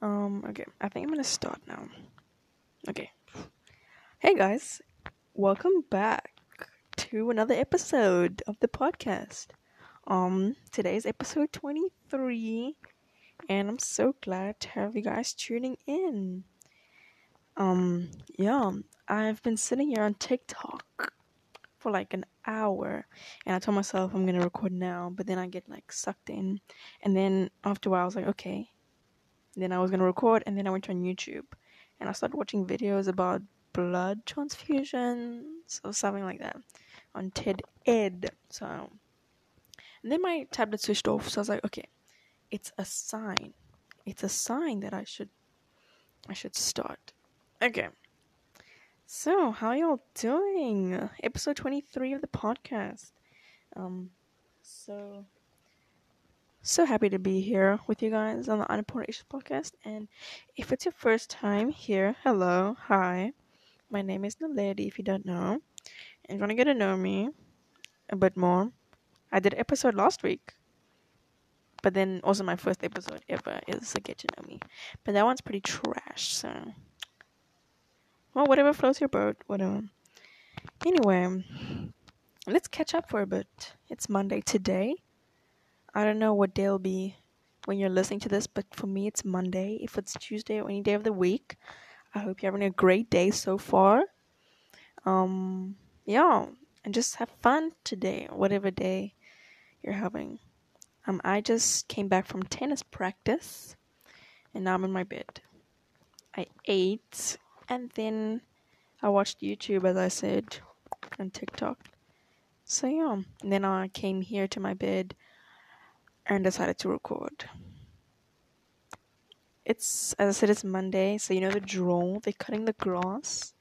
Um, okay, I think I'm gonna start now. Okay. Hey guys, welcome back to another episode of the podcast. Um, today's episode 23, and I'm so glad to have you guys tuning in. Um, yeah, I've been sitting here on TikTok for like an hour, and I told myself I'm gonna record now, but then I get like sucked in, and then after a while I was like, okay. Then I was gonna record, and then I went on YouTube, and I started watching videos about blood transfusions or something like that on TED Ed. So, and then my tablet switched off, so I was like, okay, it's a sign. It's a sign that I should, I should start. Okay. So, how y'all doing? Episode 23 of the podcast. Um, so, so happy to be here with you guys on the Unimportant Issues podcast. And if it's your first time here, hello, hi. My name is Naledi, if you don't know. And if you want to get to know me a bit more, I did an episode last week. But then also my first episode ever is a get to know me. But that one's pretty trash, so well, whatever floats your boat, whatever. Anyway, let's catch up for a bit. It's Monday today. I don't know what day it'll be when you're listening to this, but for me, it's Monday. If it's Tuesday or any day of the week, I hope you're having a great day so far. Um, yeah, and just have fun today, whatever day you're having. Um, I just came back from tennis practice, and now I'm in my bed. I ate and then I watched YouTube as I said and TikTok. So yeah, and then I came here to my bed and decided to record. It's as I said, it's Monday, so you know the drill. They're cutting the grass,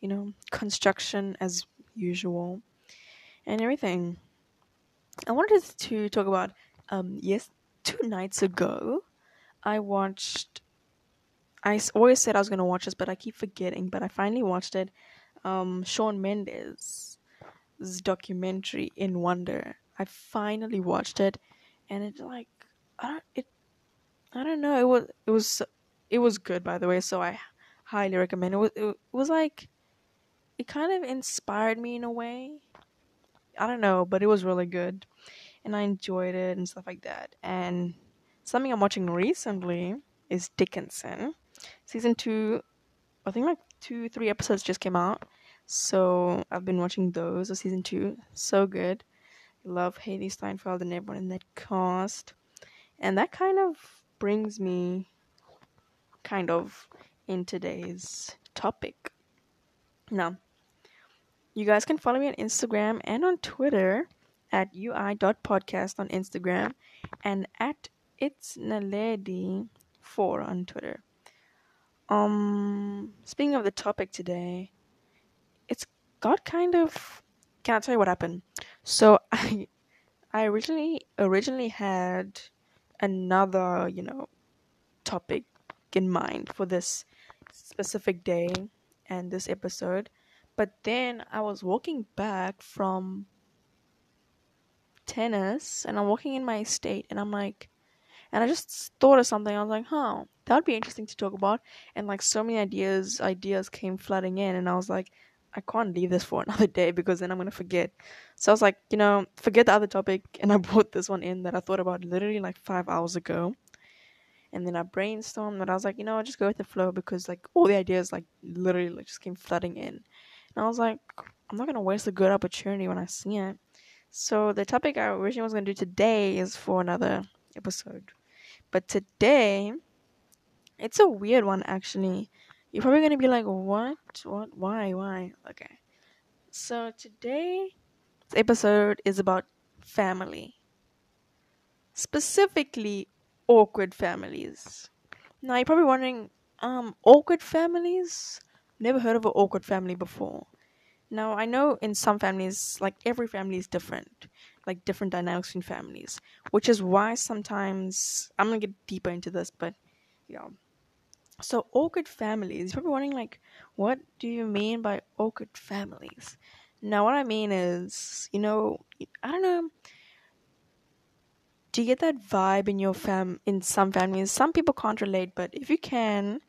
you know, construction as usual, and everything. I wanted to talk about um yes, two nights ago, I watched I always said I was gonna watch this, but I keep forgetting. But I finally watched it. Um, Shawn Mendes' documentary in Wonder. I finally watched it, and it like I don't it. I don't know. It was it was it was good by the way. So I highly recommend it. Was it was like it kind of inspired me in a way. I don't know, but it was really good, and I enjoyed it and stuff like that. And something I'm watching recently is Dickinson season two, I think like two, three episodes just came out. So I've been watching those of season two. So good. Love Hailee Steinfeld and everyone in that cast. And that kind of brings me kind of in today's topic. Now, you guys can follow me on Instagram and on Twitter at ui.podcast on Instagram and at it's Naledi 4 on Twitter. Um, speaking of the topic today, it's got kind of. Can I tell you what happened? So I, I originally originally had another you know topic in mind for this specific day and this episode, but then I was walking back from tennis and I'm walking in my estate and I'm like, and I just thought of something. I was like, huh, that would be interesting to talk about. And like so many ideas, ideas came flooding in, and I was like, I can't leave this for another day because then I'm gonna forget. So I was like, you know, forget the other topic, and I brought this one in that I thought about literally like five hours ago. And then I brainstormed, and I was like, you know, I'll just go with the flow because like all the ideas like literally like just came flooding in. And I was like, I'm not gonna waste a good opportunity when I see it. So the topic I originally was gonna do today is for another episode. But today it's a weird one, actually. You're probably gonna be like, what? What? Why? Why? Okay. So today's episode is about family. Specifically, awkward families. Now, you're probably wondering, um, awkward families? Never heard of an awkward family before. Now, I know in some families, like every family is different, like different dynamics in families, which is why sometimes I'm gonna get deeper into this, but yeah, so awkward families. You're probably wondering like, what do you mean by awkward families? Now what I mean is, you know, I don't know do you get that vibe in your fam in some families? Some people can't relate, but if you can,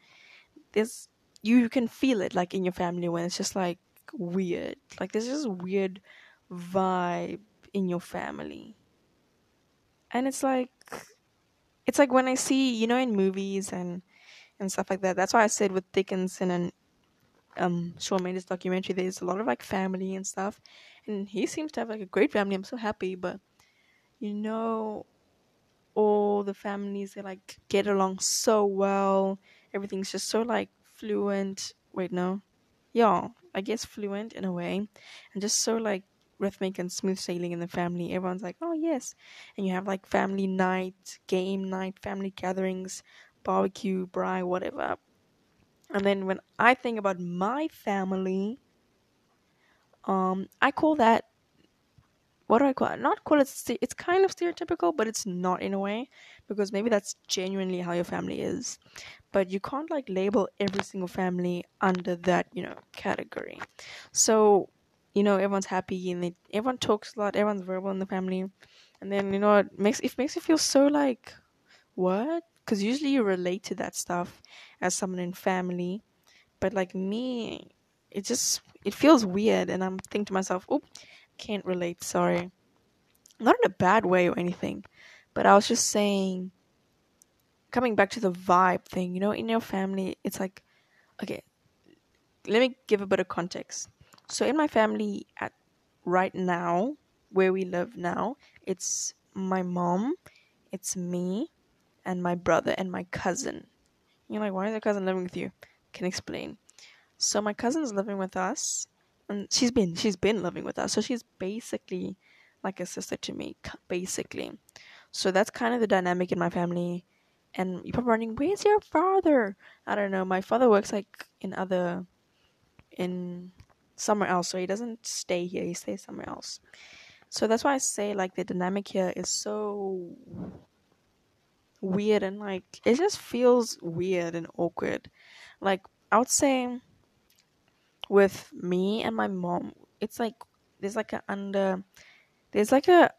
there's you can feel it like in your family when it's just like weird. Like there's just weird vibe in your family. And it's like it's like when I see, you know, in movies and and stuff like that. That's why I said with Dickinson and um Shawn Mendes documentary, there's a lot of like family and stuff. And he seems to have like a great family. I'm so happy, but you know, all the families they like get along so well. Everything's just so like fluent. Wait, no, yeah, I guess fluent in a way, and just so like rhythmic and smooth sailing in the family. Everyone's like, oh yes, and you have like family night, game night, family gatherings, barbecue, braai, whatever. And then when I think about my family, um, I call that what do I call it? Not call it. It's kind of stereotypical, but it's not in a way because maybe that's genuinely how your family is. But you can't like label every single family under that you know category. So you know everyone's happy and they, everyone talks a lot. Everyone's verbal in the family, and then you know it makes it makes you feel so like what? Because usually you relate to that stuff as someone in family, but like me, it just it feels weird, and I'm thinking to myself, oh can't relate, sorry. Not in a bad way or anything, but I was just saying, coming back to the vibe thing, you know, in your family, it's like, okay, let me give a bit of context. So, in my family, at right now, where we live now, it's my mom, it's me, and my brother and my cousin. You're like, why is your cousin living with you? Can explain. So my cousin's living with us, and she's been she's been living with us. So she's basically like a sister to me basically. So that's kind of the dynamic in my family. And you're probably wondering where's your father? I don't know. My father works like in other in somewhere else. So he doesn't stay here he stays somewhere else. So that's why i say like the dynamic here is so weird and like it just feels weird and awkward like i would say with me and my mom, it's like there's like a under there's like a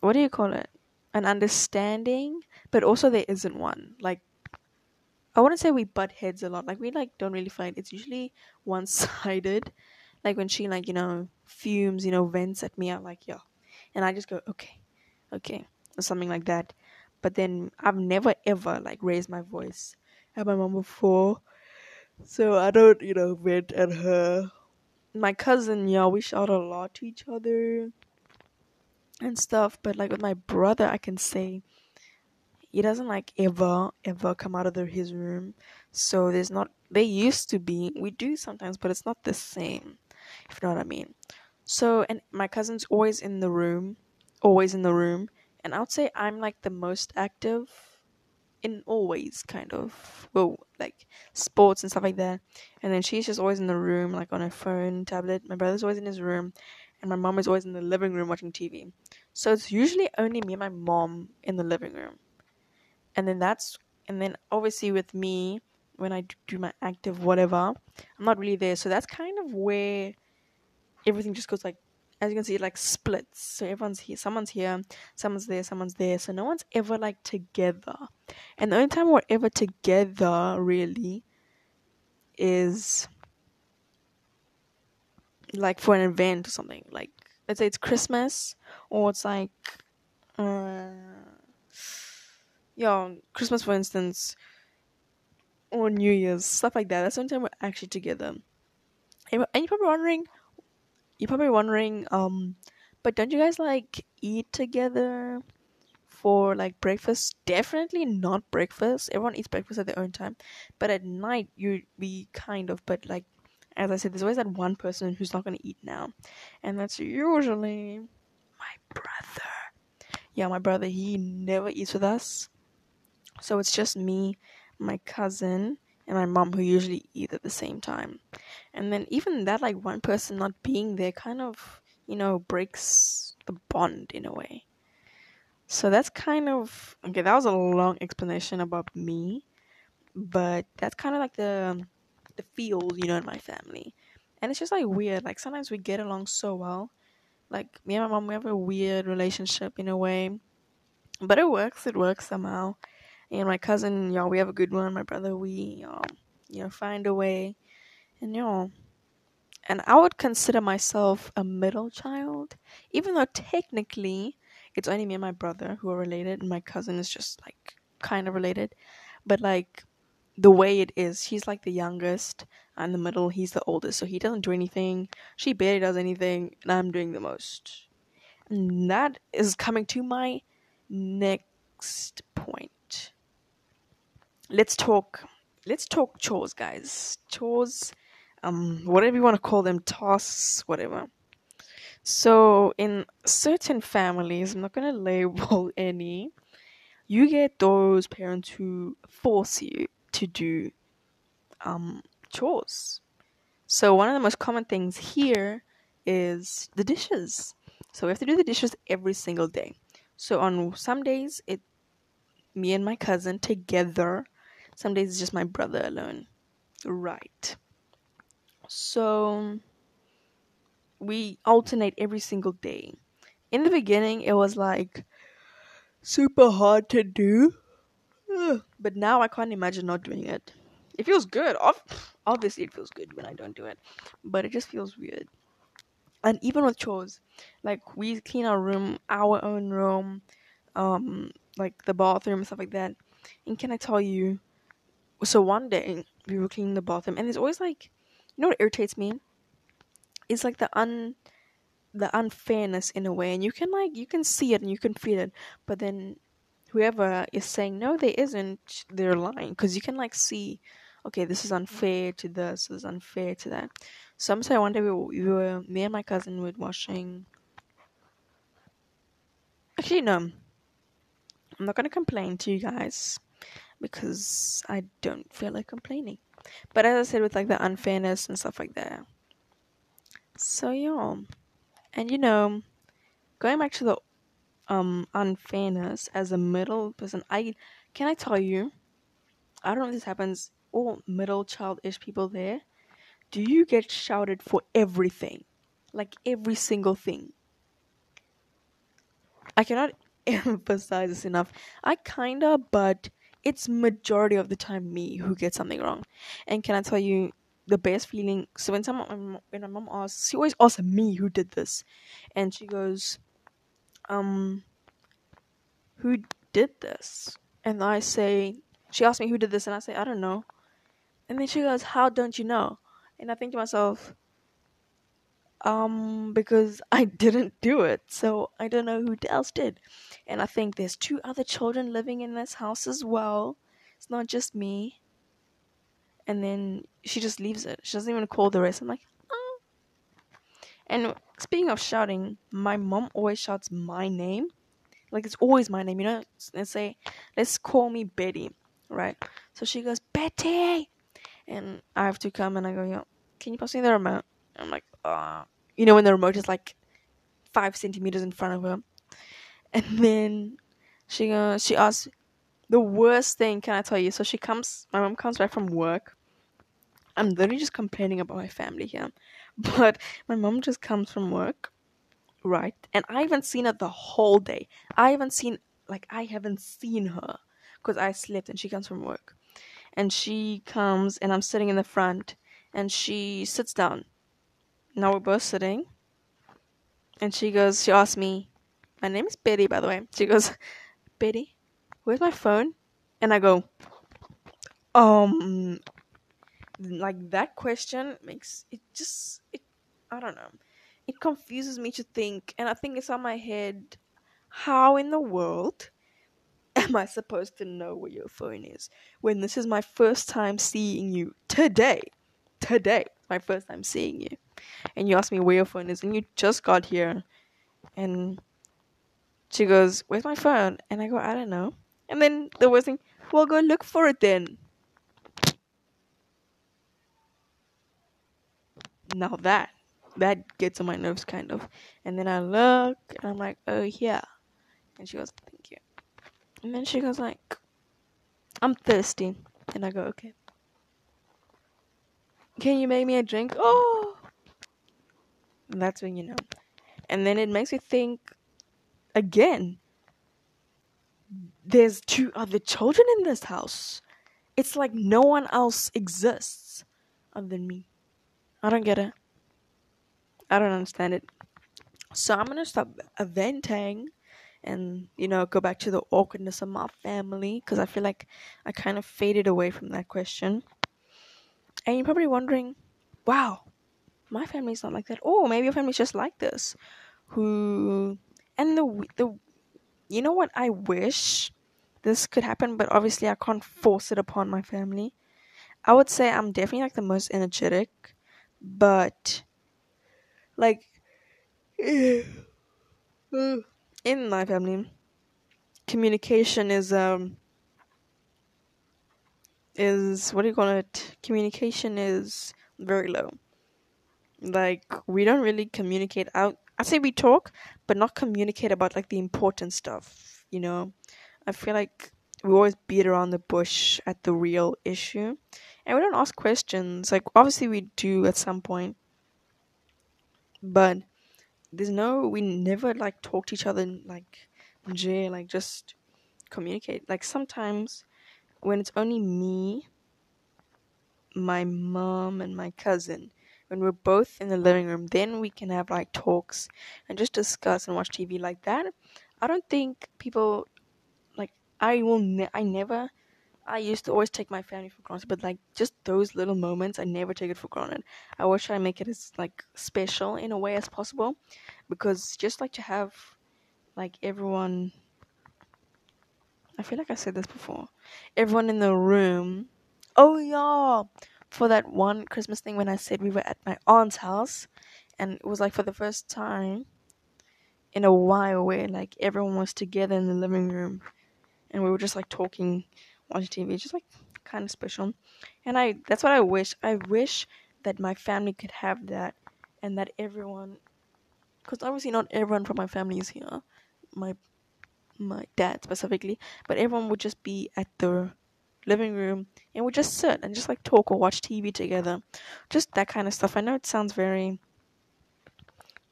what do you call it? An understanding, but also there isn't one. Like I wouldn't say we butt heads a lot. Like we like don't really fight. It's usually one sided. Like when she like, you know, fumes, you know, vents at me, I'm like, yeah. And I just go, Okay, okay. Or something like that. But then I've never ever like raised my voice at my mom before so I don't, you know, vent at her. My cousin, yeah, we shout a lot to each other and stuff. But like with my brother, I can say he doesn't like ever, ever come out of the, his room. So there's not. They used to be. We do sometimes, but it's not the same. If you know what I mean. So and my cousin's always in the room, always in the room, and I would say I'm like the most active in always kind of. Well like sports and stuff like that. And then she's just always in the room like on her phone tablet. My brother's always in his room and my mom is always in the living room watching tv so it's usually only me and my mom in the living room. And then that's and then obviously with me when i do my active whatever i'm not really there. So that's kind of where everything just goes like as you can see, it like splits. So everyone's here, someone's here, someone's there, someone's there. So no one's ever like together. And the only time we're ever together really is like for an event or something. Like let's say it's Christmas or it's like uh yeah, Christmas for instance or New Year's, stuff like that. That's the only time we're actually together. And you're probably wondering, you're probably wondering, um, but don't you guys like eat together for like breakfast? Definitely not breakfast. Everyone eats breakfast at their own time, but at night you we kind of. But like as I said, there's always that one person who's not gonna eat now, and that's usually my brother. Yeah, my brother. He never eats with us, so it's just me, my cousin, and my mom who usually eat at the same time. And then even that like one person not being there kind of, you know, breaks the bond in a way. So that's kind of okay, that was a long explanation about me, but that's kind of like the the feel, you know, in my family. And it's just like weird. Like sometimes we get along so well. Like me and my mom we have a weird relationship in a way. but it works. It works somehow. And my cousin, y'all, we have a good one. My brother, we, um, you know, find a way. And y'all, and I would consider myself a middle child, even though technically it's only me and my brother who are related, and my cousin is just like kind of related. But like the way it is, he's like the youngest. I'm the middle. He's the oldest, so he doesn't do anything. She barely does anything, and I'm doing the most. And that is coming to my next point. Let's talk. Let's talk chores, guys. Chores, um, whatever you want to call them, tasks, whatever. So, in certain families, I'm not gonna label any. You get those parents who force you to do um, chores. So one of the most common things here is the dishes. So we have to do the dishes every single day. So on some days it me and my cousin together. Some days it's just my brother alone. Right. So we alternate every single day. In the beginning it was like super hard to do. But now I can't imagine not doing it. It feels good. Obviously, it feels good when I don't do it, but it just feels weird. And even with chores, like we clean our room, our own room, um, like the bathroom and stuff like that. And can I tell you? So one day we were cleaning the bathroom, and there's always like, you know what irritates me? It's like the un, the unfairness in a way, and you can like you can see it and you can feel it, but then whoever is saying no, there isn't, they're lying because you can like see, okay, this is unfair to this, this is unfair to that. Some say one day we, we were me and my cousin were washing. Actually, no. I'm not gonna complain to you guys because I don't feel like complaining. But as I said, with like the unfairness and stuff like that. So yeah, and you know, going back to the um unfairness as a middle person. I can I tell you, I don't know if this happens. All middle childish people there, do you get shouted for everything, like every single thing? I cannot emphasize this enough. I kinda, but it's majority of the time me who gets something wrong. And can I tell you the best feeling? So when someone, when my mom asks, she always asks me who did this, and she goes, um, who did this? And I say, she asked me who did this, and I say, I don't know. And then she goes, How don't you know? And I think to myself, um, because I didn't do it, so I don't know who else did. And I think there's two other children living in this house as well. It's not just me. And then she just leaves it. She doesn't even call the rest. I'm like, oh. and speaking of shouting, my mom always shouts my name. Like it's always my name, you know? Let's say, let's call me Betty, right? So she goes, Betty! And I have to come and I go, Yo, can you pass me the remote? I'm like, uh, you know, when the remote is like five centimeters in front of her. And then she goes, she asks, the worst thing, can I tell you? So she comes, my mom comes back from work. I'm literally just complaining about my family here. But my mom just comes from work, right? And I haven't seen her the whole day. I haven't seen, like, I haven't seen her because I slept and she comes from work. And she comes and I'm sitting in the front and she sits down. Now we're both sitting. And she goes, she asks me, my name is Betty, by the way. She goes, Betty, where's my phone? And I go, um, like that question makes it just it I don't know. It confuses me to think and I think it's on my head how in the world am I supposed to know where your phone is when this is my first time seeing you today? Today, my first time seeing you. And you ask me where your phone is and you just got here. And she goes, Where's my phone? And I go, I don't know. And then the worst thing, well go look for it then. now that that gets on my nerves kind of. And then i look and i'm like oh yeah. And she goes thank you. And then she goes like i'm thirsty. And i go okay. Can you make me a drink? Oh and that's when you know and then it makes me think again there's two other children in this house. It's like no one else exists other than me. I don't get it. I don't understand it. So I'm gonna stop venting and you know go back to the awkwardness of my family because I feel like I kind of faded away from that question. And you're probably wondering, wow, my family's not like that. Oh, maybe your family's just like this. Who and the the you know what I wish this could happen, but obviously I can't force it upon my family. I would say I'm definitely like the most energetic, but like in my family, communication is um is what do you call it? Communication is very low. Like we don't really communicate out. I say we talk, but not communicate about like the important stuff. You know, I feel like we always beat around the bush at the real issue, and we don't ask questions. Like obviously we do at some point, but there's no we never like talk to each other like Jay, like just communicate. Like sometimes when it's only me, my mom and my cousin, when we're both in the living room, then we can have like talks and just discuss and watch TV like that. I don't think people like I will ne- I never I used to always take my family for granted, but like just those little moments, I never take it for granted. I wish I make it as like special in a way as possible, because just like to have like everyone. I feel like I said this before. Everyone in the room. Oh yeah, for that one Christmas thing when I said we were at my aunt's house, and it was like for the first time in a while where like everyone was together in the living room, and we were just like talking watching TV, just like kind of special. And I that's what I wish. I wish that my family could have that, and that everyone, because obviously not everyone from my family is here, my my dad specifically, but everyone would just be at the living room and we just sit and just like talk or watch TV together, just that kind of stuff. I know it sounds very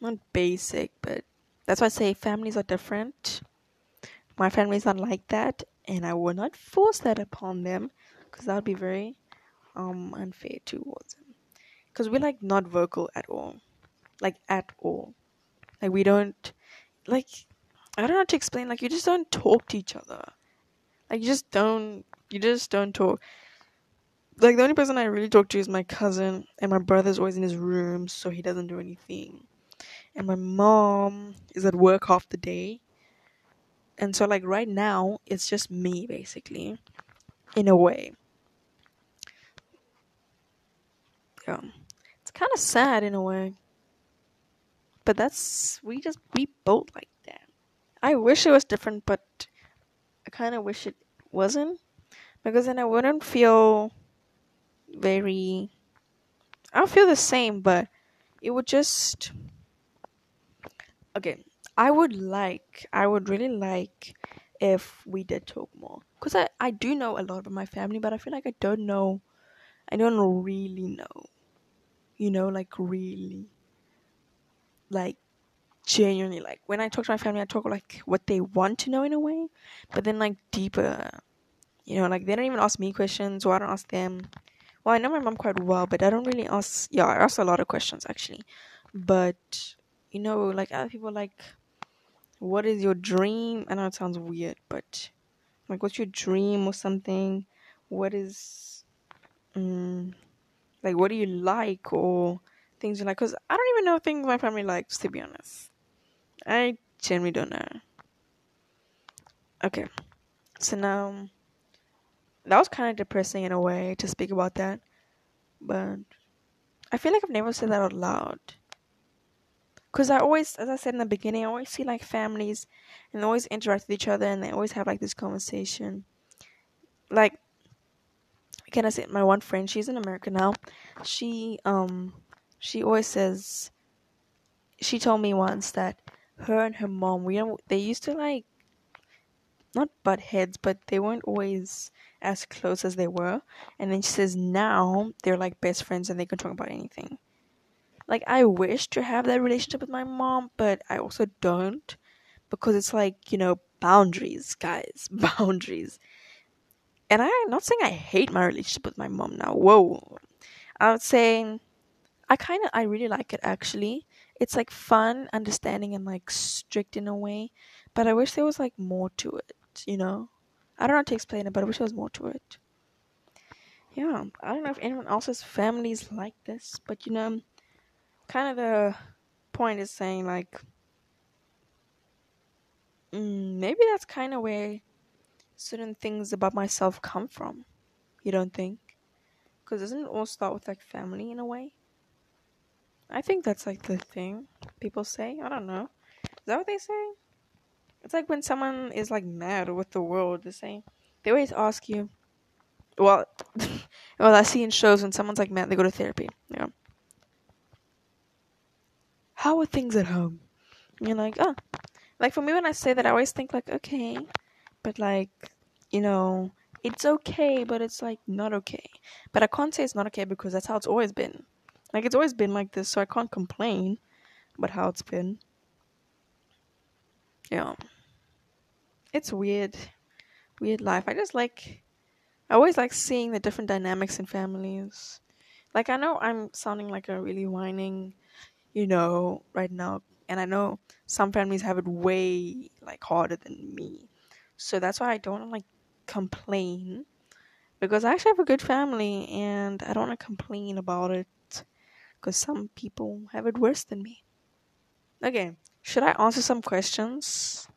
not basic, but that's why I say families are different. My family's not like that, and I will not force that upon them because that would be very um unfair towards them. Because we're like not vocal at all, like at all. Like we don't like I don't know how to explain. Like you just don't talk to each other. Like you just don't. You just don't talk. Like the only person I really talk to is my cousin, and my brother's always in his room, so he doesn't do anything. And my mom is at work half the day, and so like right now it's just me basically in a way. Yeah. It's kind of sad in a way. But that's we just we both like that. I wish it was different but i kind of wish it wasn't because then i wouldn't feel very i don't feel the same but it would just okay I would like, I would really like if we did talk more. Because I, I do know a lot about my family, but I feel like I don't know, I don't really know. You know, like really. Like, genuinely, like, when I talk to my family, I talk like what they want to know in a way, but then, like, deeper. You know, like, they don't even ask me questions, or I don't ask them. Well, I know my mom quite well, but I don't really ask, yeah, I ask a lot of questions actually. But, you know, like, other people, like, what is your dream? I know it sounds weird, but like, what's your dream or something? What is, um, like, what do you like or things you like? Because I don't even know things my family likes, to be honest. I generally don't know. Okay, so now that was kind of depressing in a way to speak about that, but I feel like I've never said that out loud. Because I always, as I said in the beginning, I always see like families and they always interact with each other and they always have like this conversation. Like, can I say my one friend? She's in America now. She um, she always says. She told me once that her and her mom, we don't, they used to like, not butt heads, but they weren't always as close as they were. And then she says now they're like best friends and they can talk about anything like I wish to have that relationship with my mom, but I also don't because it's like, you know, boundaries, guys. Boundaries. And I'm not saying I hate my relationship with my mom now. Whoa. I would say I kind of, I really like it actually. It's like fun, understanding, and like strict in a way. But I wish there was like more to it, you know? I don't know how to explain it, but I wish there was more to it. Yeah, I don't know if anyone else's family is like this, but you know, kind of the point is saying like mm, maybe that's kind of where certain things about myself come from. You don't think? Because doesn't it all start with like family in a way? I think that's like the thing people say. I don't know. Is that what they say? It's like when someone is like mad with the world, they say they always ask you. Well, well, I see in shows when someone's like mad, they go to therapy. Yeah. How are things at home? And you're like, oh, like for me when I say that, I always think like, okay, but like, you know, it's okay, but it's like not okay. But I can't say it's not okay because that's how it's always been. Like it's always been like this, so I can't complain about how it's been. Yeah. It's weird. Weird life. I just like I always like seeing the different dynamics in families. Like I know I'm sounding like a really whining, you know, right now, and I know some families have it way like harder than me. So that's why I don't like complain because I actually have a good family and I don't want to complain about it because some people have it worse than me. Okay, should I answer some questions?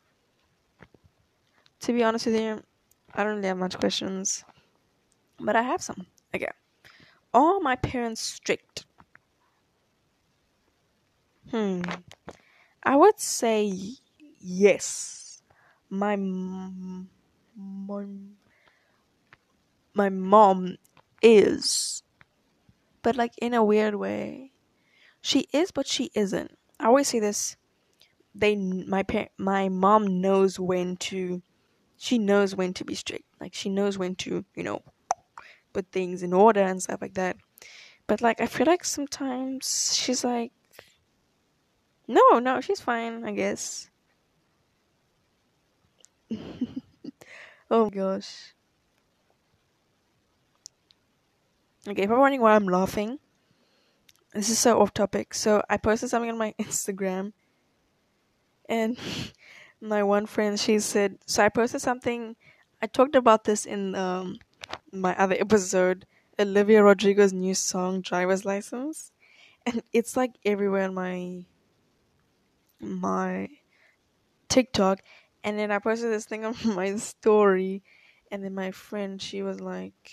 To be honest with you, I don't really have much questions, but I have some. Okay, are my parents strict? Hmm, I would say yes. My m- my, my mom is but like in a weird way she is but she isn't i always say this they my parent my mom knows when to she knows when to be strict like she knows when to you know put things in order and stuff like that but like i feel like sometimes she's like no no she's fine i guess oh my gosh. Okay, if I'm wondering why I'm laughing, this is so off topic. So I posted something on my Instagram, and my one friend she said, so I posted something. I talked about this in um, my other episode, Olivia Rodrigo's new song "Driver's License," and it's like everywhere on my my TikTok, and then I posted this thing on my story, and then my friend, she was like,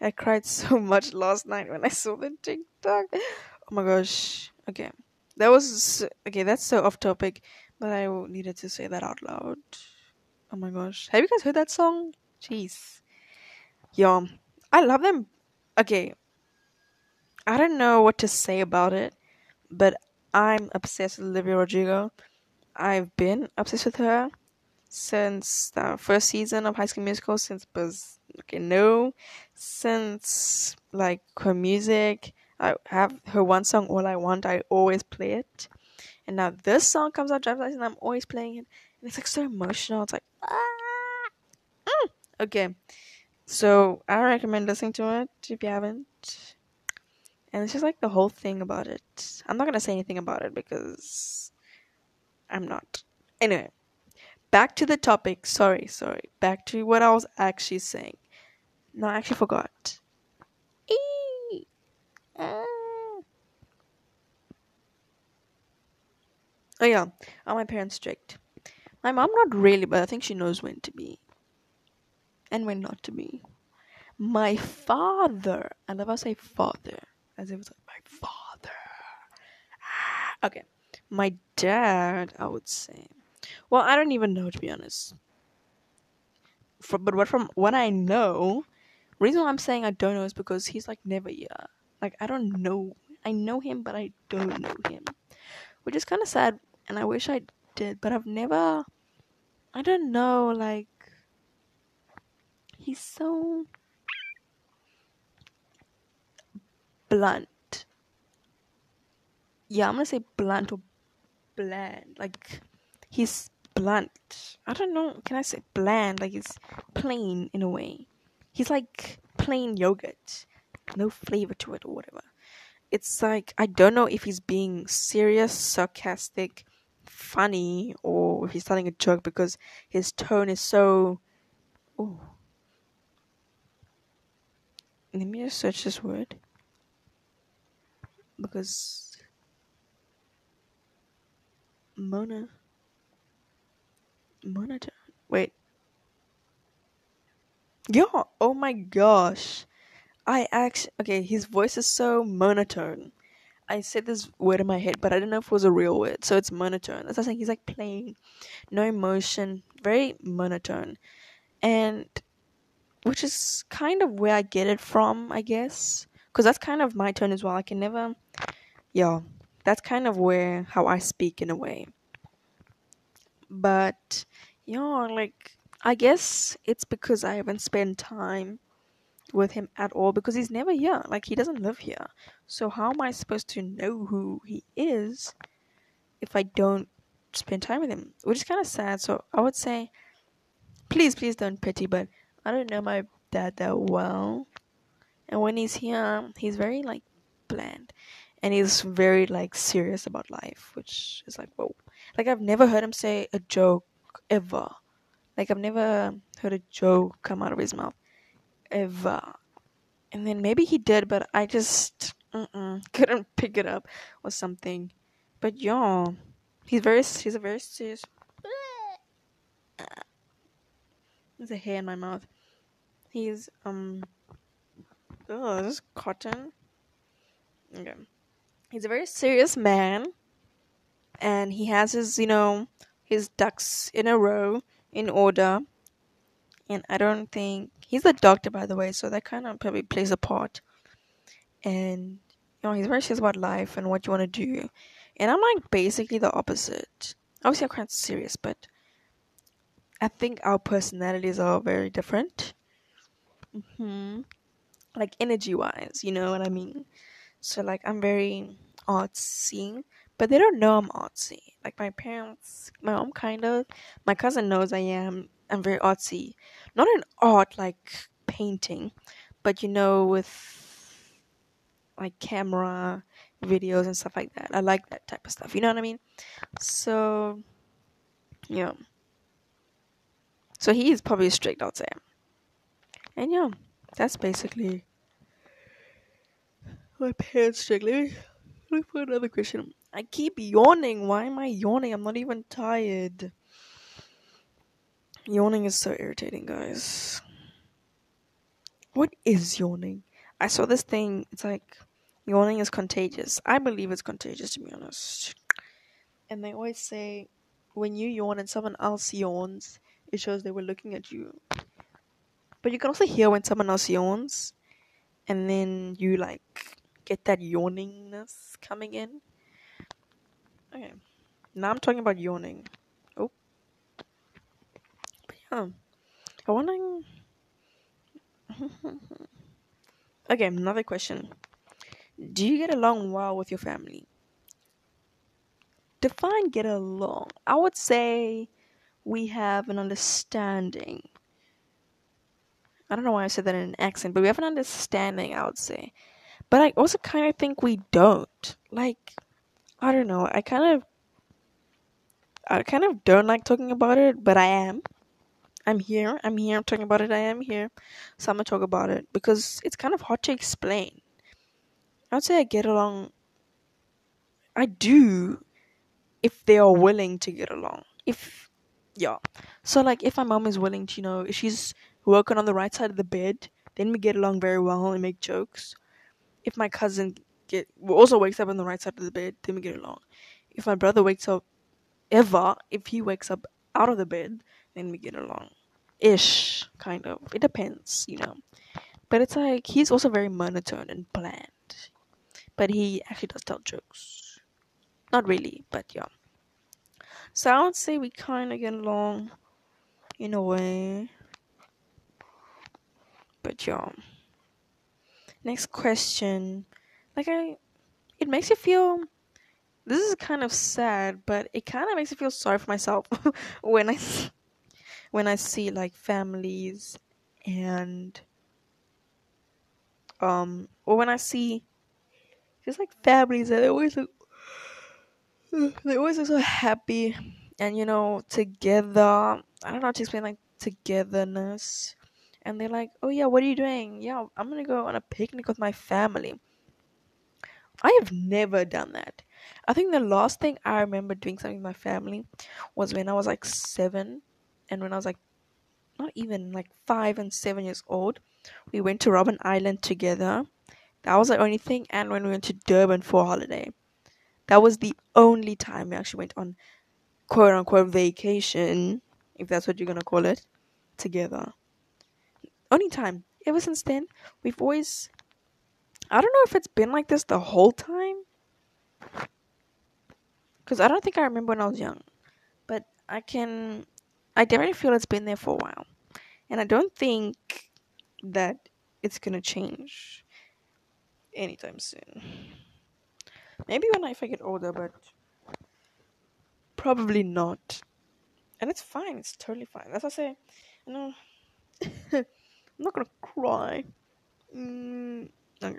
I cried so much last night when I saw the TikTok. Oh my gosh. Okay. That was, okay, that's so off topic, I needed to say that out loud. Oh my gosh. Have you guys heard that song? Jeez. Yeah. I love them. Okay. I don't know what to say about it, but I'm obsessed with Olivia Rodrigo. I've been obsessed with her since the first season of High School Musical, since Buzz, okay, no, since like her music. I have her one song, All I Want, I always play it. And now this song comes out, Driver's License, and I'm always playing it. And it's like so emotional. It's like, ah! Mm. Okay. So I recommend listening to it if you haven't. And it's just like the whole thing about it. I'm not going to say anything about it because I'm not. Anyway back to the topic. Sorry, sorry. Back to what I was actually saying. No, I actually forgot. Eee! Ah. Oh yeah, are my parents strict? My mom not really, but I think she knows when to be and when not to be. My father, I love how I say father, as if it's like my father. Ah, okay, my dad, I would say well, I don't even know to be honest. But what from what I know, reason why I'm saying I don't know is because he's like never here. Like I don't know. I know him, but I don't know him, which is kind of sad. And I wish I did, but I've never. I don't know. Like he's so blunt. Yeah, I'm gonna say blunt or bland. Like he's blunt. I don't know. Can I say bland? Like it's plain in a way. He's like plain yogurt, no flavor to it or whatever. It's like I don't know if he's being serious, sarcastic, funny, or if he's telling a joke because his tone is so. Oh. Let me just search this word because Mona monotone. Wait. Yeah. Oh my gosh. I actually okay. His voice is so monotone. I said this word in my head, but I don't know if it was a real word. So it's monotone. That's what I'm saying. He's like playing, no emotion, very monotone, and which is kind of where I get it from, I guess, because that's kind of my tone as well. I can never, yeah, that's kind of where how I speak in a way but know like i guess it's because i haven't spent time with him at all because he's never here. Like he doesn't live here. So how am i supposed to know who he is if i don't spend time with him? Which is kind of sad. So i would say please please don't pity but i don't know my dad that well. And when he's here he's very like bland. And he's very like serious about life which is like whoa. Like I've never heard him say a joke ever. Like I've never heard a joke come out of his mouth ever. And then maybe he did, but I just couldn't pick it up or something. But y'all, yeah, he's very he's a very serious. There's a hair in my mouth. He's um. Oh, this is cotton. Okay. He's a very serious man and he has his you know his ducks in a row in order and i don't think he's a doctor by the way so that kind of probably plays a part. And you know he's very serious about life and what you want to do. And i'm like basically the opposite. Obviously i'm quite serious but i think our personalities are very different. Hmm like energy wise you know what i mean? So like i'm very artsy but they don't know I'm artsy. Like my parents, my mom kind of, my cousin knows I am. I'm very artsy, not an art like painting, but you know with like camera, videos and stuff like that. I like that type of stuff. You know what I mean? So, yeah. So he is probably strict, I'd say. And yeah, that's basically my parents strict. Let me for another question. I keep yawning. Why am I yawning? I'm not even tired. Yawning is so irritating, guys. What is yawning? I saw this thing. It's like yawning is contagious. I believe it's contagious, to be honest. And they always say when you yawn and someone else yawns, it shows they were looking at you. But you can also hear when someone else yawns, and then you like get that yawningness coming in. Okay. Now I'm talking about yawning. Yeah. I'm wondering. okay, another question. Do you get along well with your family? Define get along. I would say we have an understanding. I don't know why I said that in an accent, but we have an understanding, I would say. But I also kind of think we don't. Like, I don't know. I kind of I kind of don't like talking about it, but I am. I'm here. I'm here. I'm talking about it. I am here. So I'm gonna talk about it because it's kind of hard to explain. I would say I get along. I do, if they are willing to get along. If yeah, so like if my mom is willing to, you know, if she's working on the right side of the bed, then we get along very well and make jokes. If my cousin get also wakes up on the right side of the bed, then we get along. If my brother wakes up ever, if he wakes up out of the bed, then we get along. Ish, kind of. It depends, you know. But it's like he's also very monotone and bland. But he actually does tell jokes. Not really, but yeah. So I would say we kind of get along in a way. But yeah. Next question like I, it makes you feel this is kind of sad, but it kind of makes me feel sorry for myself when I when I see like families and um or when I see just like families that they always look they always look so happy and you know together. I don't know how to explain like togetherness. And they're like oh yeah what are you doing? Yeah I'm gonna go on a picnic with my family. I have never done that. I think the last thing I remember doing something with my family was when I was like seven and when I was like not even like five and seven years old we went to Robben Island together that was the only thing and when we went to Durban for a holiday that was the only time we actually went on quote unquote vacation, if that's what you're gonna call it, together. Only time. Ever since then, we've always. I don't know if it's been like this the whole time. Because I don't think I remember when I was young. But I can. I definitely feel it's been there for a while. And I don't think that it's gonna change anytime soon. Maybe when I, if I get older, but probably not. And it's fine. It's totally fine. As I say, you know, I'm not gonna cry. Mm, okay.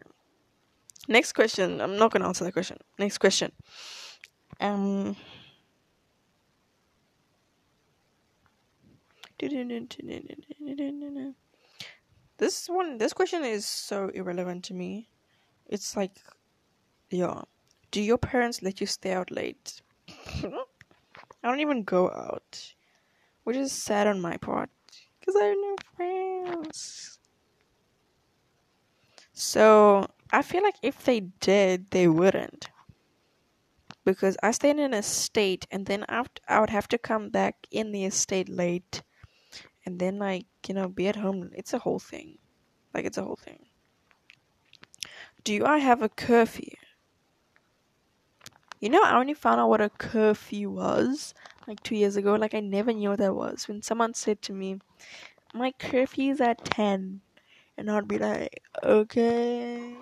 Next question. I'm not gonna answer that question. Next question. Um. This one, this question is so irrelevant to me. It's like, yeah. Do your parents let you stay out late? I don't even go out, which is sad on my part because I have no friends. So I feel like if they did, they wouldn't. Because I stayed in a state and then I would have to come back in the estate late and then like, you know, be at home. It's a whole thing. Like it's a whole thing. Do I have a curfew? You know, I only found out what a curfew was like two years ago. Like, I never knew what that was. When someone said to me, My curfew is at 10, and I'd be like, Okay.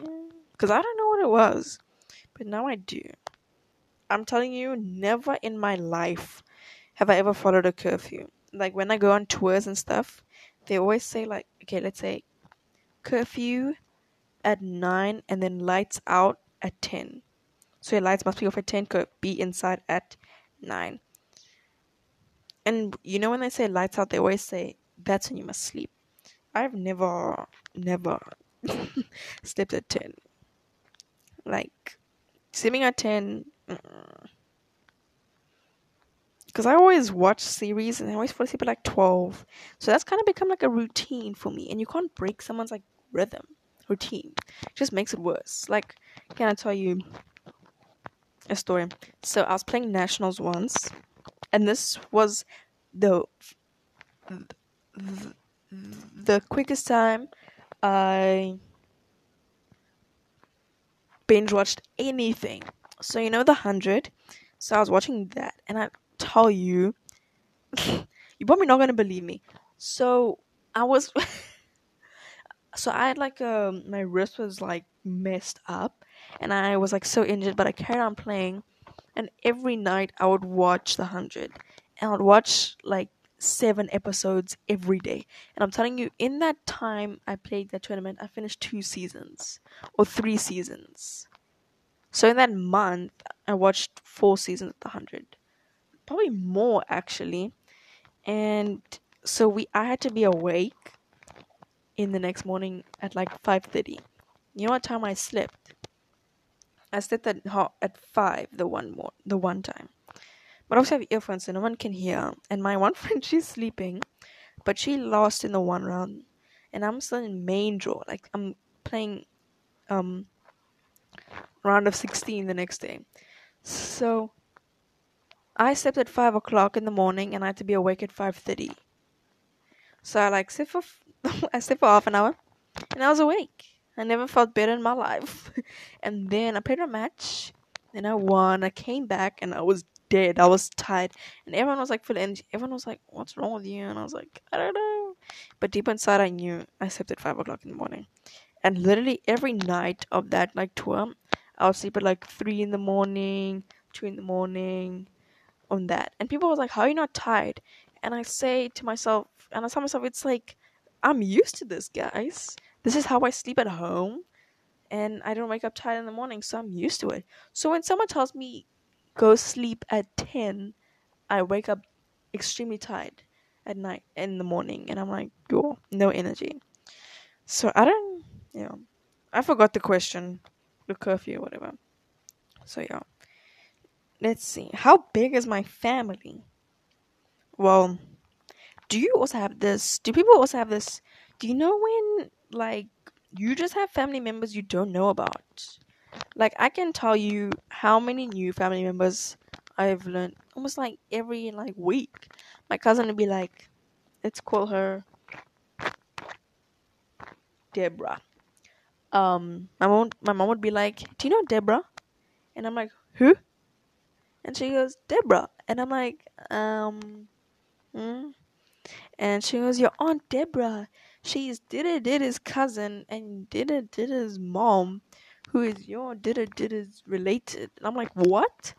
Because I don't know what it was. But now I do. I'm telling you, never in my life have I ever followed a curfew. Like, when I go on tours and stuff, they always say, like, okay, let's say curfew at 9 and then lights out at 10 so your lights must be off at 10, could be inside at 9. And you know when they say lights out, they always say that's when you must sleep. I've never, never slept at 10. Like, sleeping at 10, because I always watch series and I always fall asleep at like 12. So that's kind of become like a routine for me. And you can't break someone's like rhythm, routine. It just makes it worse. Like, can I tell you, a story. So I was playing nationals once, and this was the the, the quickest time I binge watched anything. So you know the hundred. So I was watching that, and I tell you, you probably not gonna believe me. So I was, so I had like um my wrist was like messed up, and I was like so injured, but I carried on playing. And every night I would watch The Hundred, and I would watch like seven episodes every day. And I'm telling you, in that time I played that tournament, I finished two seasons or three seasons. So in that month, I watched four seasons of The Hundred, probably more actually. And so we, I had to be awake in the next morning at like five thirty. You know what time I slept? I slept at at five the one more the one time. But I also have earphones so no one can hear. And my one friend she's sleeping, but she lost in the one round. And I'm still in main draw. Like I'm playing um round of sixteen the next day. So I slept at five o'clock in the morning and I had to be awake at five thirty. So I like slept for I slept for half an hour and I was awake. I never felt better in my life. and then I played a match, and I won. I came back, and I was dead. I was tired, and everyone was like full energy. Everyone was like, "What's wrong with you?" And I was like, "I don't know." But deep inside, I knew I slept at five o'clock in the morning, and literally every night of that like tour, I would sleep at like three in the morning, two in the morning on that. And people was like, How are you not tired? And I say to myself and I tell myself it's like I'm used to this guys. This is how I sleep at home and I don't wake up tired in the morning, so I'm used to it. So when someone tells me go sleep at ten, I wake up extremely tired at night in the morning and I'm like, yo, no energy. So I don't you know I forgot the question. The curfew whatever. So yeah. Let's see. How big is my family? Well, do you also have this? Do people also have this? Do you know when like you just have family members you don't know about? Like I can tell you how many new family members I've learned almost like every like week. My cousin would be like, let's call her Deborah. Um, my mom, my mom would be like, "Do you know Deborah?" And I'm like, "Who?" And she goes, "Deborah." And I'm like, um, hmm? And she goes, Your Aunt Deborah. She's Dida Dida's cousin and Dida Dida's mom, who is your Dida Dida's related. And I'm like, What?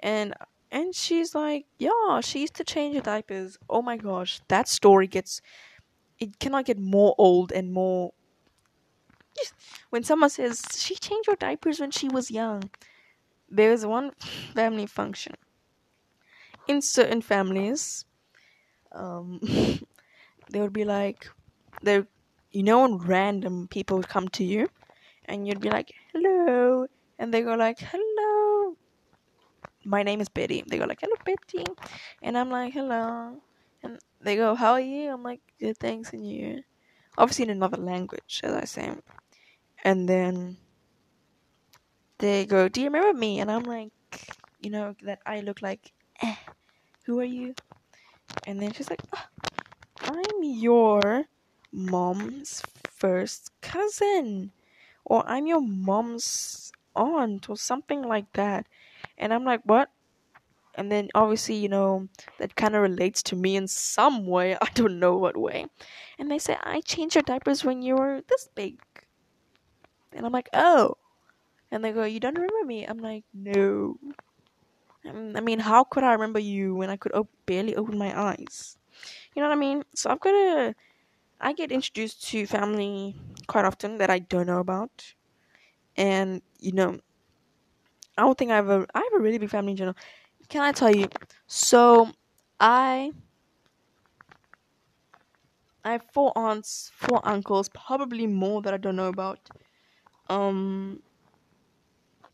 And and she's like, Yeah, she used to change her diapers. Oh my gosh, that story gets it cannot get more old and more when someone says she changed her diapers when she was young. There's one family function. In certain families, um, they would be like, they, you know, when random people would come to you, and you'd be like, hello, and they go like, hello. My name is Betty. They go like, hello, Betty, and I'm like, hello, and they go, how are you? I'm like, good, thanks, and you. Obviously in another language, as I say, and then they go, do you remember me? And I'm like, you know, that I look like, eh, who are you? And then she's like, oh, I'm your mom's first cousin. Or I'm your mom's aunt or something like that. And I'm like, what? And then obviously, you know, that kind of relates to me in some way. I don't know what way. And they say, I changed your diapers when you were this big. And I'm like, oh. And they go, you don't remember me? I'm like, no. I mean, how could I remember you when I could op- barely open my eyes? You know what I mean? So I've got to. I get introduced to family quite often that I don't know about, and you know, I don't think I have a I have a really big family in general. Can I tell you? So I I have four aunts, four uncles, probably more that I don't know about. Um,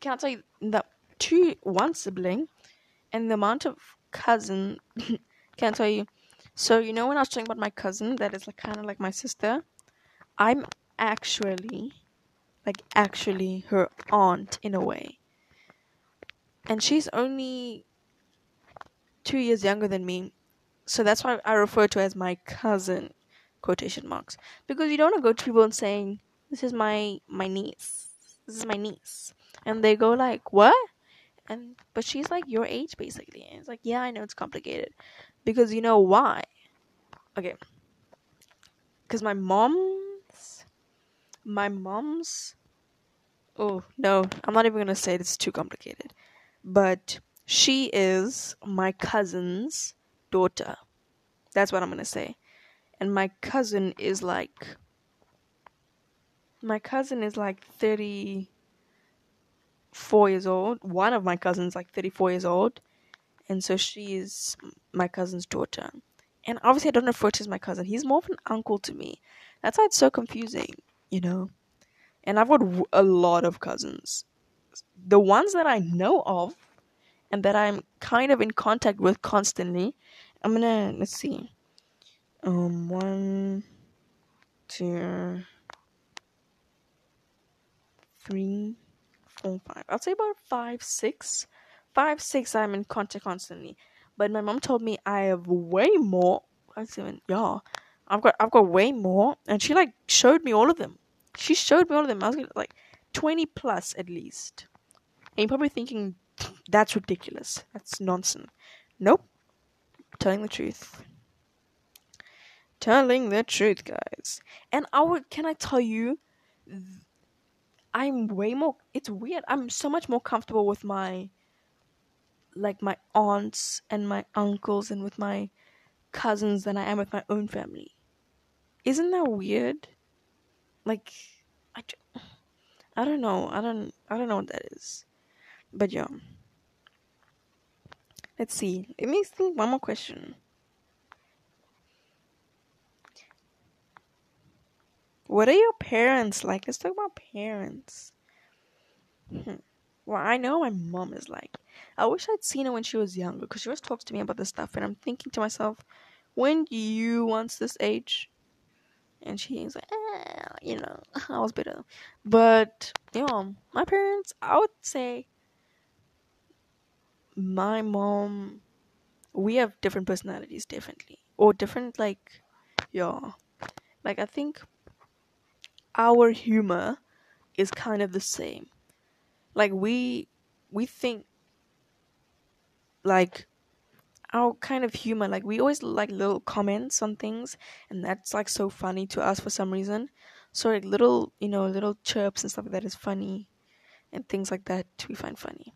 can I tell you that two one sibling and the amount of cousin can't tell you. So you know when I was talking about my cousin that is like kind of like my sister, I'm actually like actually her aunt in a way. And she's only 2 years younger than me. So that's why I refer to as my cousin quotation marks because you don't want to go to people and saying this is my my niece. This is my niece. And they go like, "What?" and but she's like your age basically. And it's like yeah i know it's complicated. Because you know why? Okay. Because my mom's my mom's oh no i'm not even gonna say it's too complicated but she is my cousin's daughter. That's what i'm gonna say. And my cousin is like my cousin is like 30 four years old. One of my cousins, like 34 years old. And so she is my cousin's daughter. And obviously, I don't refer to as my cousin. He's more of an uncle to me. That's why it's so confusing, you know? And I've got a lot of cousins. The ones that I know of and that I'm kind of in contact with constantly, I'm gonna, let's see. Um, one, two, three, four, five. I'll say about five, six. Five, six I'm in contact constantly. But my mom told me I have way more. I said, yeah, I've got I've got way more, and she like showed me all of them. She showed me all of them. I was like twenty plus at least. And you're probably thinking that's ridiculous. That's nonsense. Nope. Telling the truth. Telling the truth, guys. And I would can I tell you I'm way more. It's weird. I'm so much more comfortable with my like my aunts and my uncles and with my cousins than I am with my own family. Isn't that weird? Like, I, I don't know. I don't I don't know what that is. But yeah. Let's see. Let me think one more question. What are your parents like? Let's talk about parents. Hmm. Well, I know my mom is like. I wish I'd seen her when she was younger because she always talks to me about this stuff, and I'm thinking to myself, when you want this age? And she's like, eh, you know, I was better. But, you know, my parents, I would say my mom, we have different personalities, definitely. Or different, like, yeah. Like, I think our humor is kind of the same. Like, we, we think, like, our kind of humor like we always like little comments on things and that's like so funny to us for some reason. So like little you know little chirps and stuff like that is funny and things like that we find funny.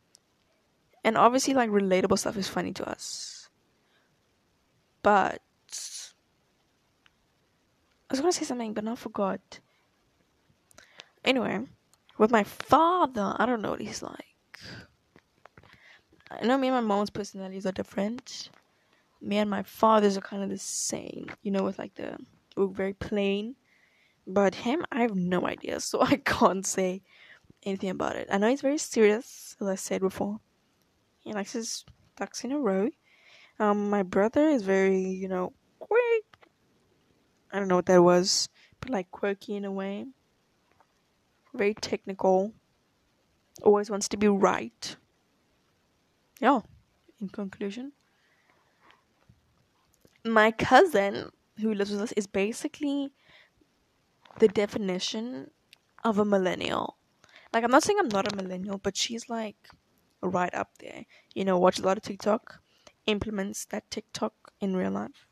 And obviously like relatable stuff is funny to us. But i was gonna say something but now forgot anyway with my father i don't know what he's like I know me and my mom's personalities are different. Me and my father's are kind of the same, you know, with like the we're very plain. But him, I have no idea, so I can't say anything about it. I know he's very serious, as I said before. He likes his ducks in a row. Um, my brother is very, you know, quirky. I don't know what that was, but like quirky in a way. Very technical. Always wants to be right yeah, in conclusion, my cousin who lives with us is basically the definition of a millennial. Like, I'm not saying I'm not a millennial, but she's like right up there. You know, watch a lot of TikTok, implements that TikTok in real life,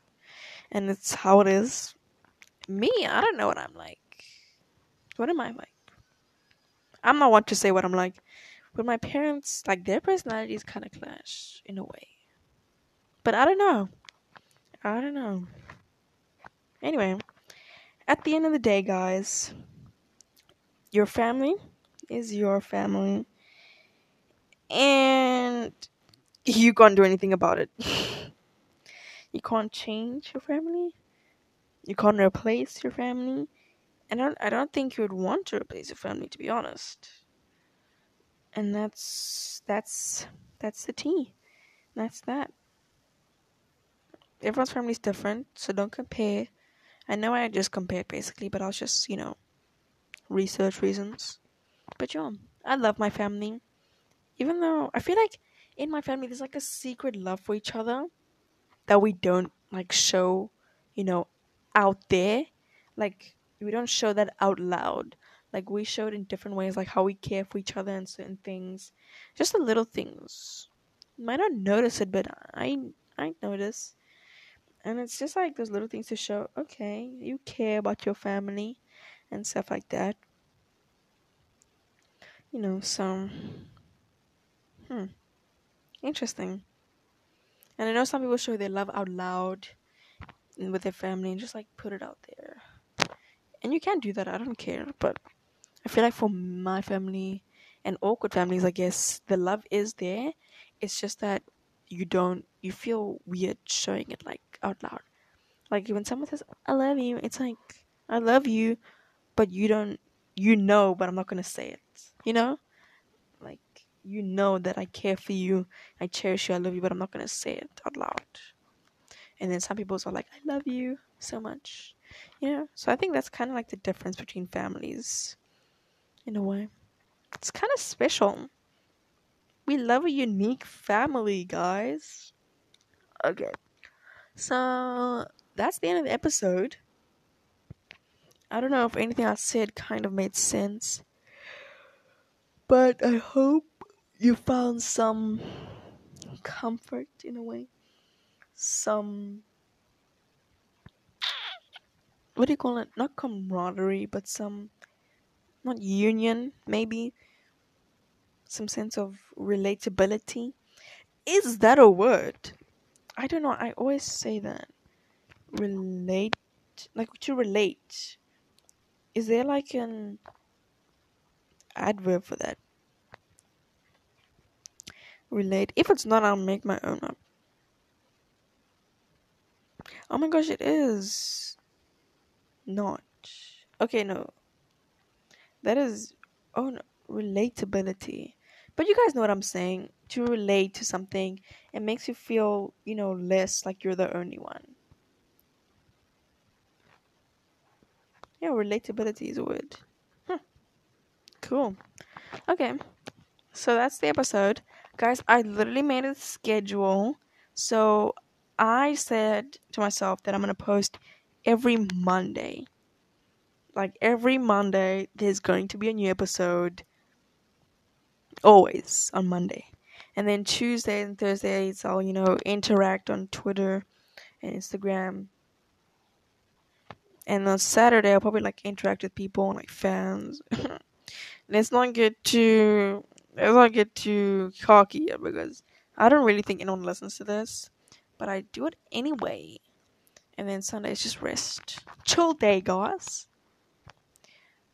and it's how it is. Me, I don't know what I'm like. What am I like? I'm not one to say what I'm like. But my parents, like their personalities kind of clash in a way. But I don't know. I don't know. Anyway, at the end of the day, guys, your family is your family. And you can't do anything about it. you can't change your family. You can't replace your family. And I don't, I don't think you would want to replace your family, to be honest and that's that's that's the tea. That's that. Everyone's family is different, so don't compare. I know I just compared basically, but I was just you know research reasons. But yeah, I love my family, even though I feel like in my family there's like a secret love for each other that we don't like show, you know, out there. Like we don't show that out loud. Like we showed in different ways like how we care for each other and certain things. Just the little things. You might not notice it but i i notice. And it's just like those little things to show okay you care about your family and stuff like that. You know so hmm interesting. And i know some people show their love out loud with their family and just like put it out there and you can do that i don't care but I feel like for my family and awkward families, I guess the love is there. It's just that you don't, you feel weird showing it like out loud. Like when someone says, I love you, it's like, I love you, but you don't, you know, but I'm not to say it. You know? Like, you know that I care for you, I cherish you, I love you, but I'm not to say it out loud. And then some people are like, I love you so much. You know? So I think that's kind of like the difference between families in a way. It's kind of special. We love a unique family, guys. Okay. So, that's the end of the episode. I don't know if anything I said kind of made sense. But I hope you found some comfort in a way. Some. What do you call it? Not camaraderie, but some not union, maybe some sense of relatability. is that a word? I don't know. I always say that. Relate, like to relate. Is there like an adverb for that? Relate. If it's not, I'll make my own up. Oh my gosh, it is not. Okay, no. That is oh no, relatability. But you guys know what I'm saying. To relate to something, it makes you feel, you know, less like you're the only one. Yeah, relatability is a word. Huh. Cool. Okay. So that's the episode. Guys, I literally made a schedule. So I said to myself that I'm going to post every Monday. Like every Monday, there's going to be a new episode. Always on Monday. And then Tuesday and Thursdays, I'll, you know, interact on Twitter and Instagram. And on Saturday, I'll probably like interact with people and like fans. let's not get too, let's not get too cocky because I don't really think anyone listens to this but I do it anyway. And then Sunday is just rest. Chill day, guys.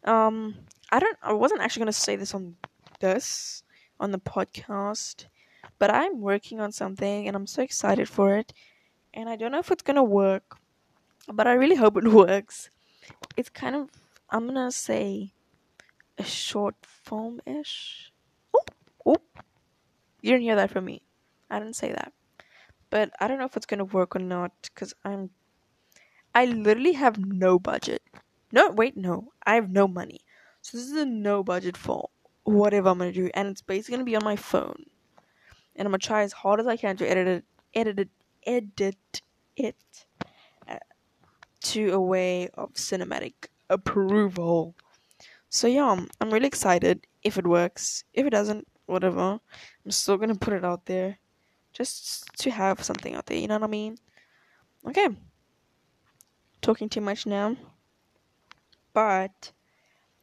Um, I don't. I wasn't actually gonna say this on this on the podcast, but I'm working on something, and I'm so excited for it. And I don't know if it's gonna work, but I really hope it works. It's kind of. I'm gonna say a short film ish. Oh, oh! You didn't hear that from me. I didn't say that but I don't know if it's gonna work or not because I'm. I literally have no budget. No, wait, no, I have no money. So this is a no budget for whatever I'm gonna do, and it's basically gonna be on my phone, and I'm gonna try as hard as I can to edit it, edit it, edit it uh, to a way of cinematic approval. So yeah, I'm really excited if it works. If it doesn't, whatever. I'm still gonna put it out there just to have something out there, you know what I mean? Okay. Talking too much now. But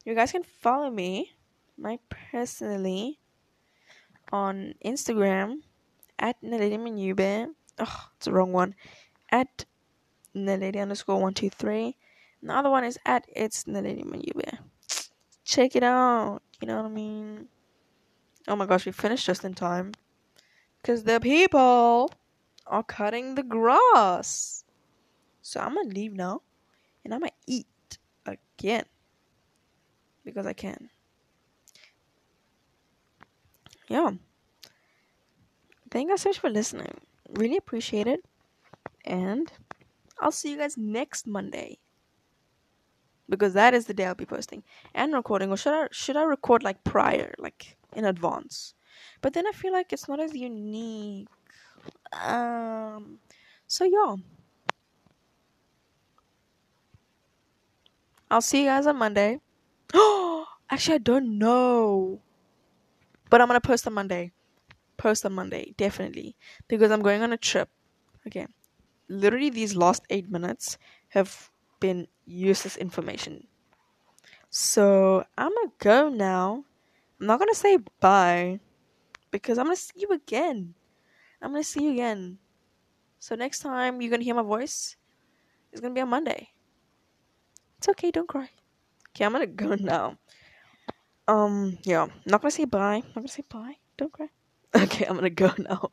you guys can follow me, my personally, on Instagram at Naledi. Oh, it's the wrong one. At Naledi underscore one two three. The other one is at it's Naledi. Check it out. You know what I mean? Oh my gosh, we finished just in time. Because the people are cutting the grass. So I'm to leave now. And I'm to eat again. Because I can. Yeah. Thank you guys so much for listening. Really appreciate it. And I'll see you guys next Monday. Because that is the day I'll be posting and recording. Or should I should I record like prior, like in advance? But then I feel like it's not as unique. Um, so yeah. I'll see you guys on Monday. Actually, I don't know. But I'm gonna post on Monday. Post on Monday, definitely. Because I'm going on a trip. Okay. Literally, these last eight minutes have been useless information. So I'm gonna go now. I'm not gonna say bye because I'm gonna see you again. I'm gonna see you again. So next time you're gonna hear my voice, it's gonna be on Monday. It's okay, don't cry. Okay, I'm gonna go now. Um, yeah, not gonna say bye. Not gonna say bye. Don't cry. Okay, I'm gonna go now.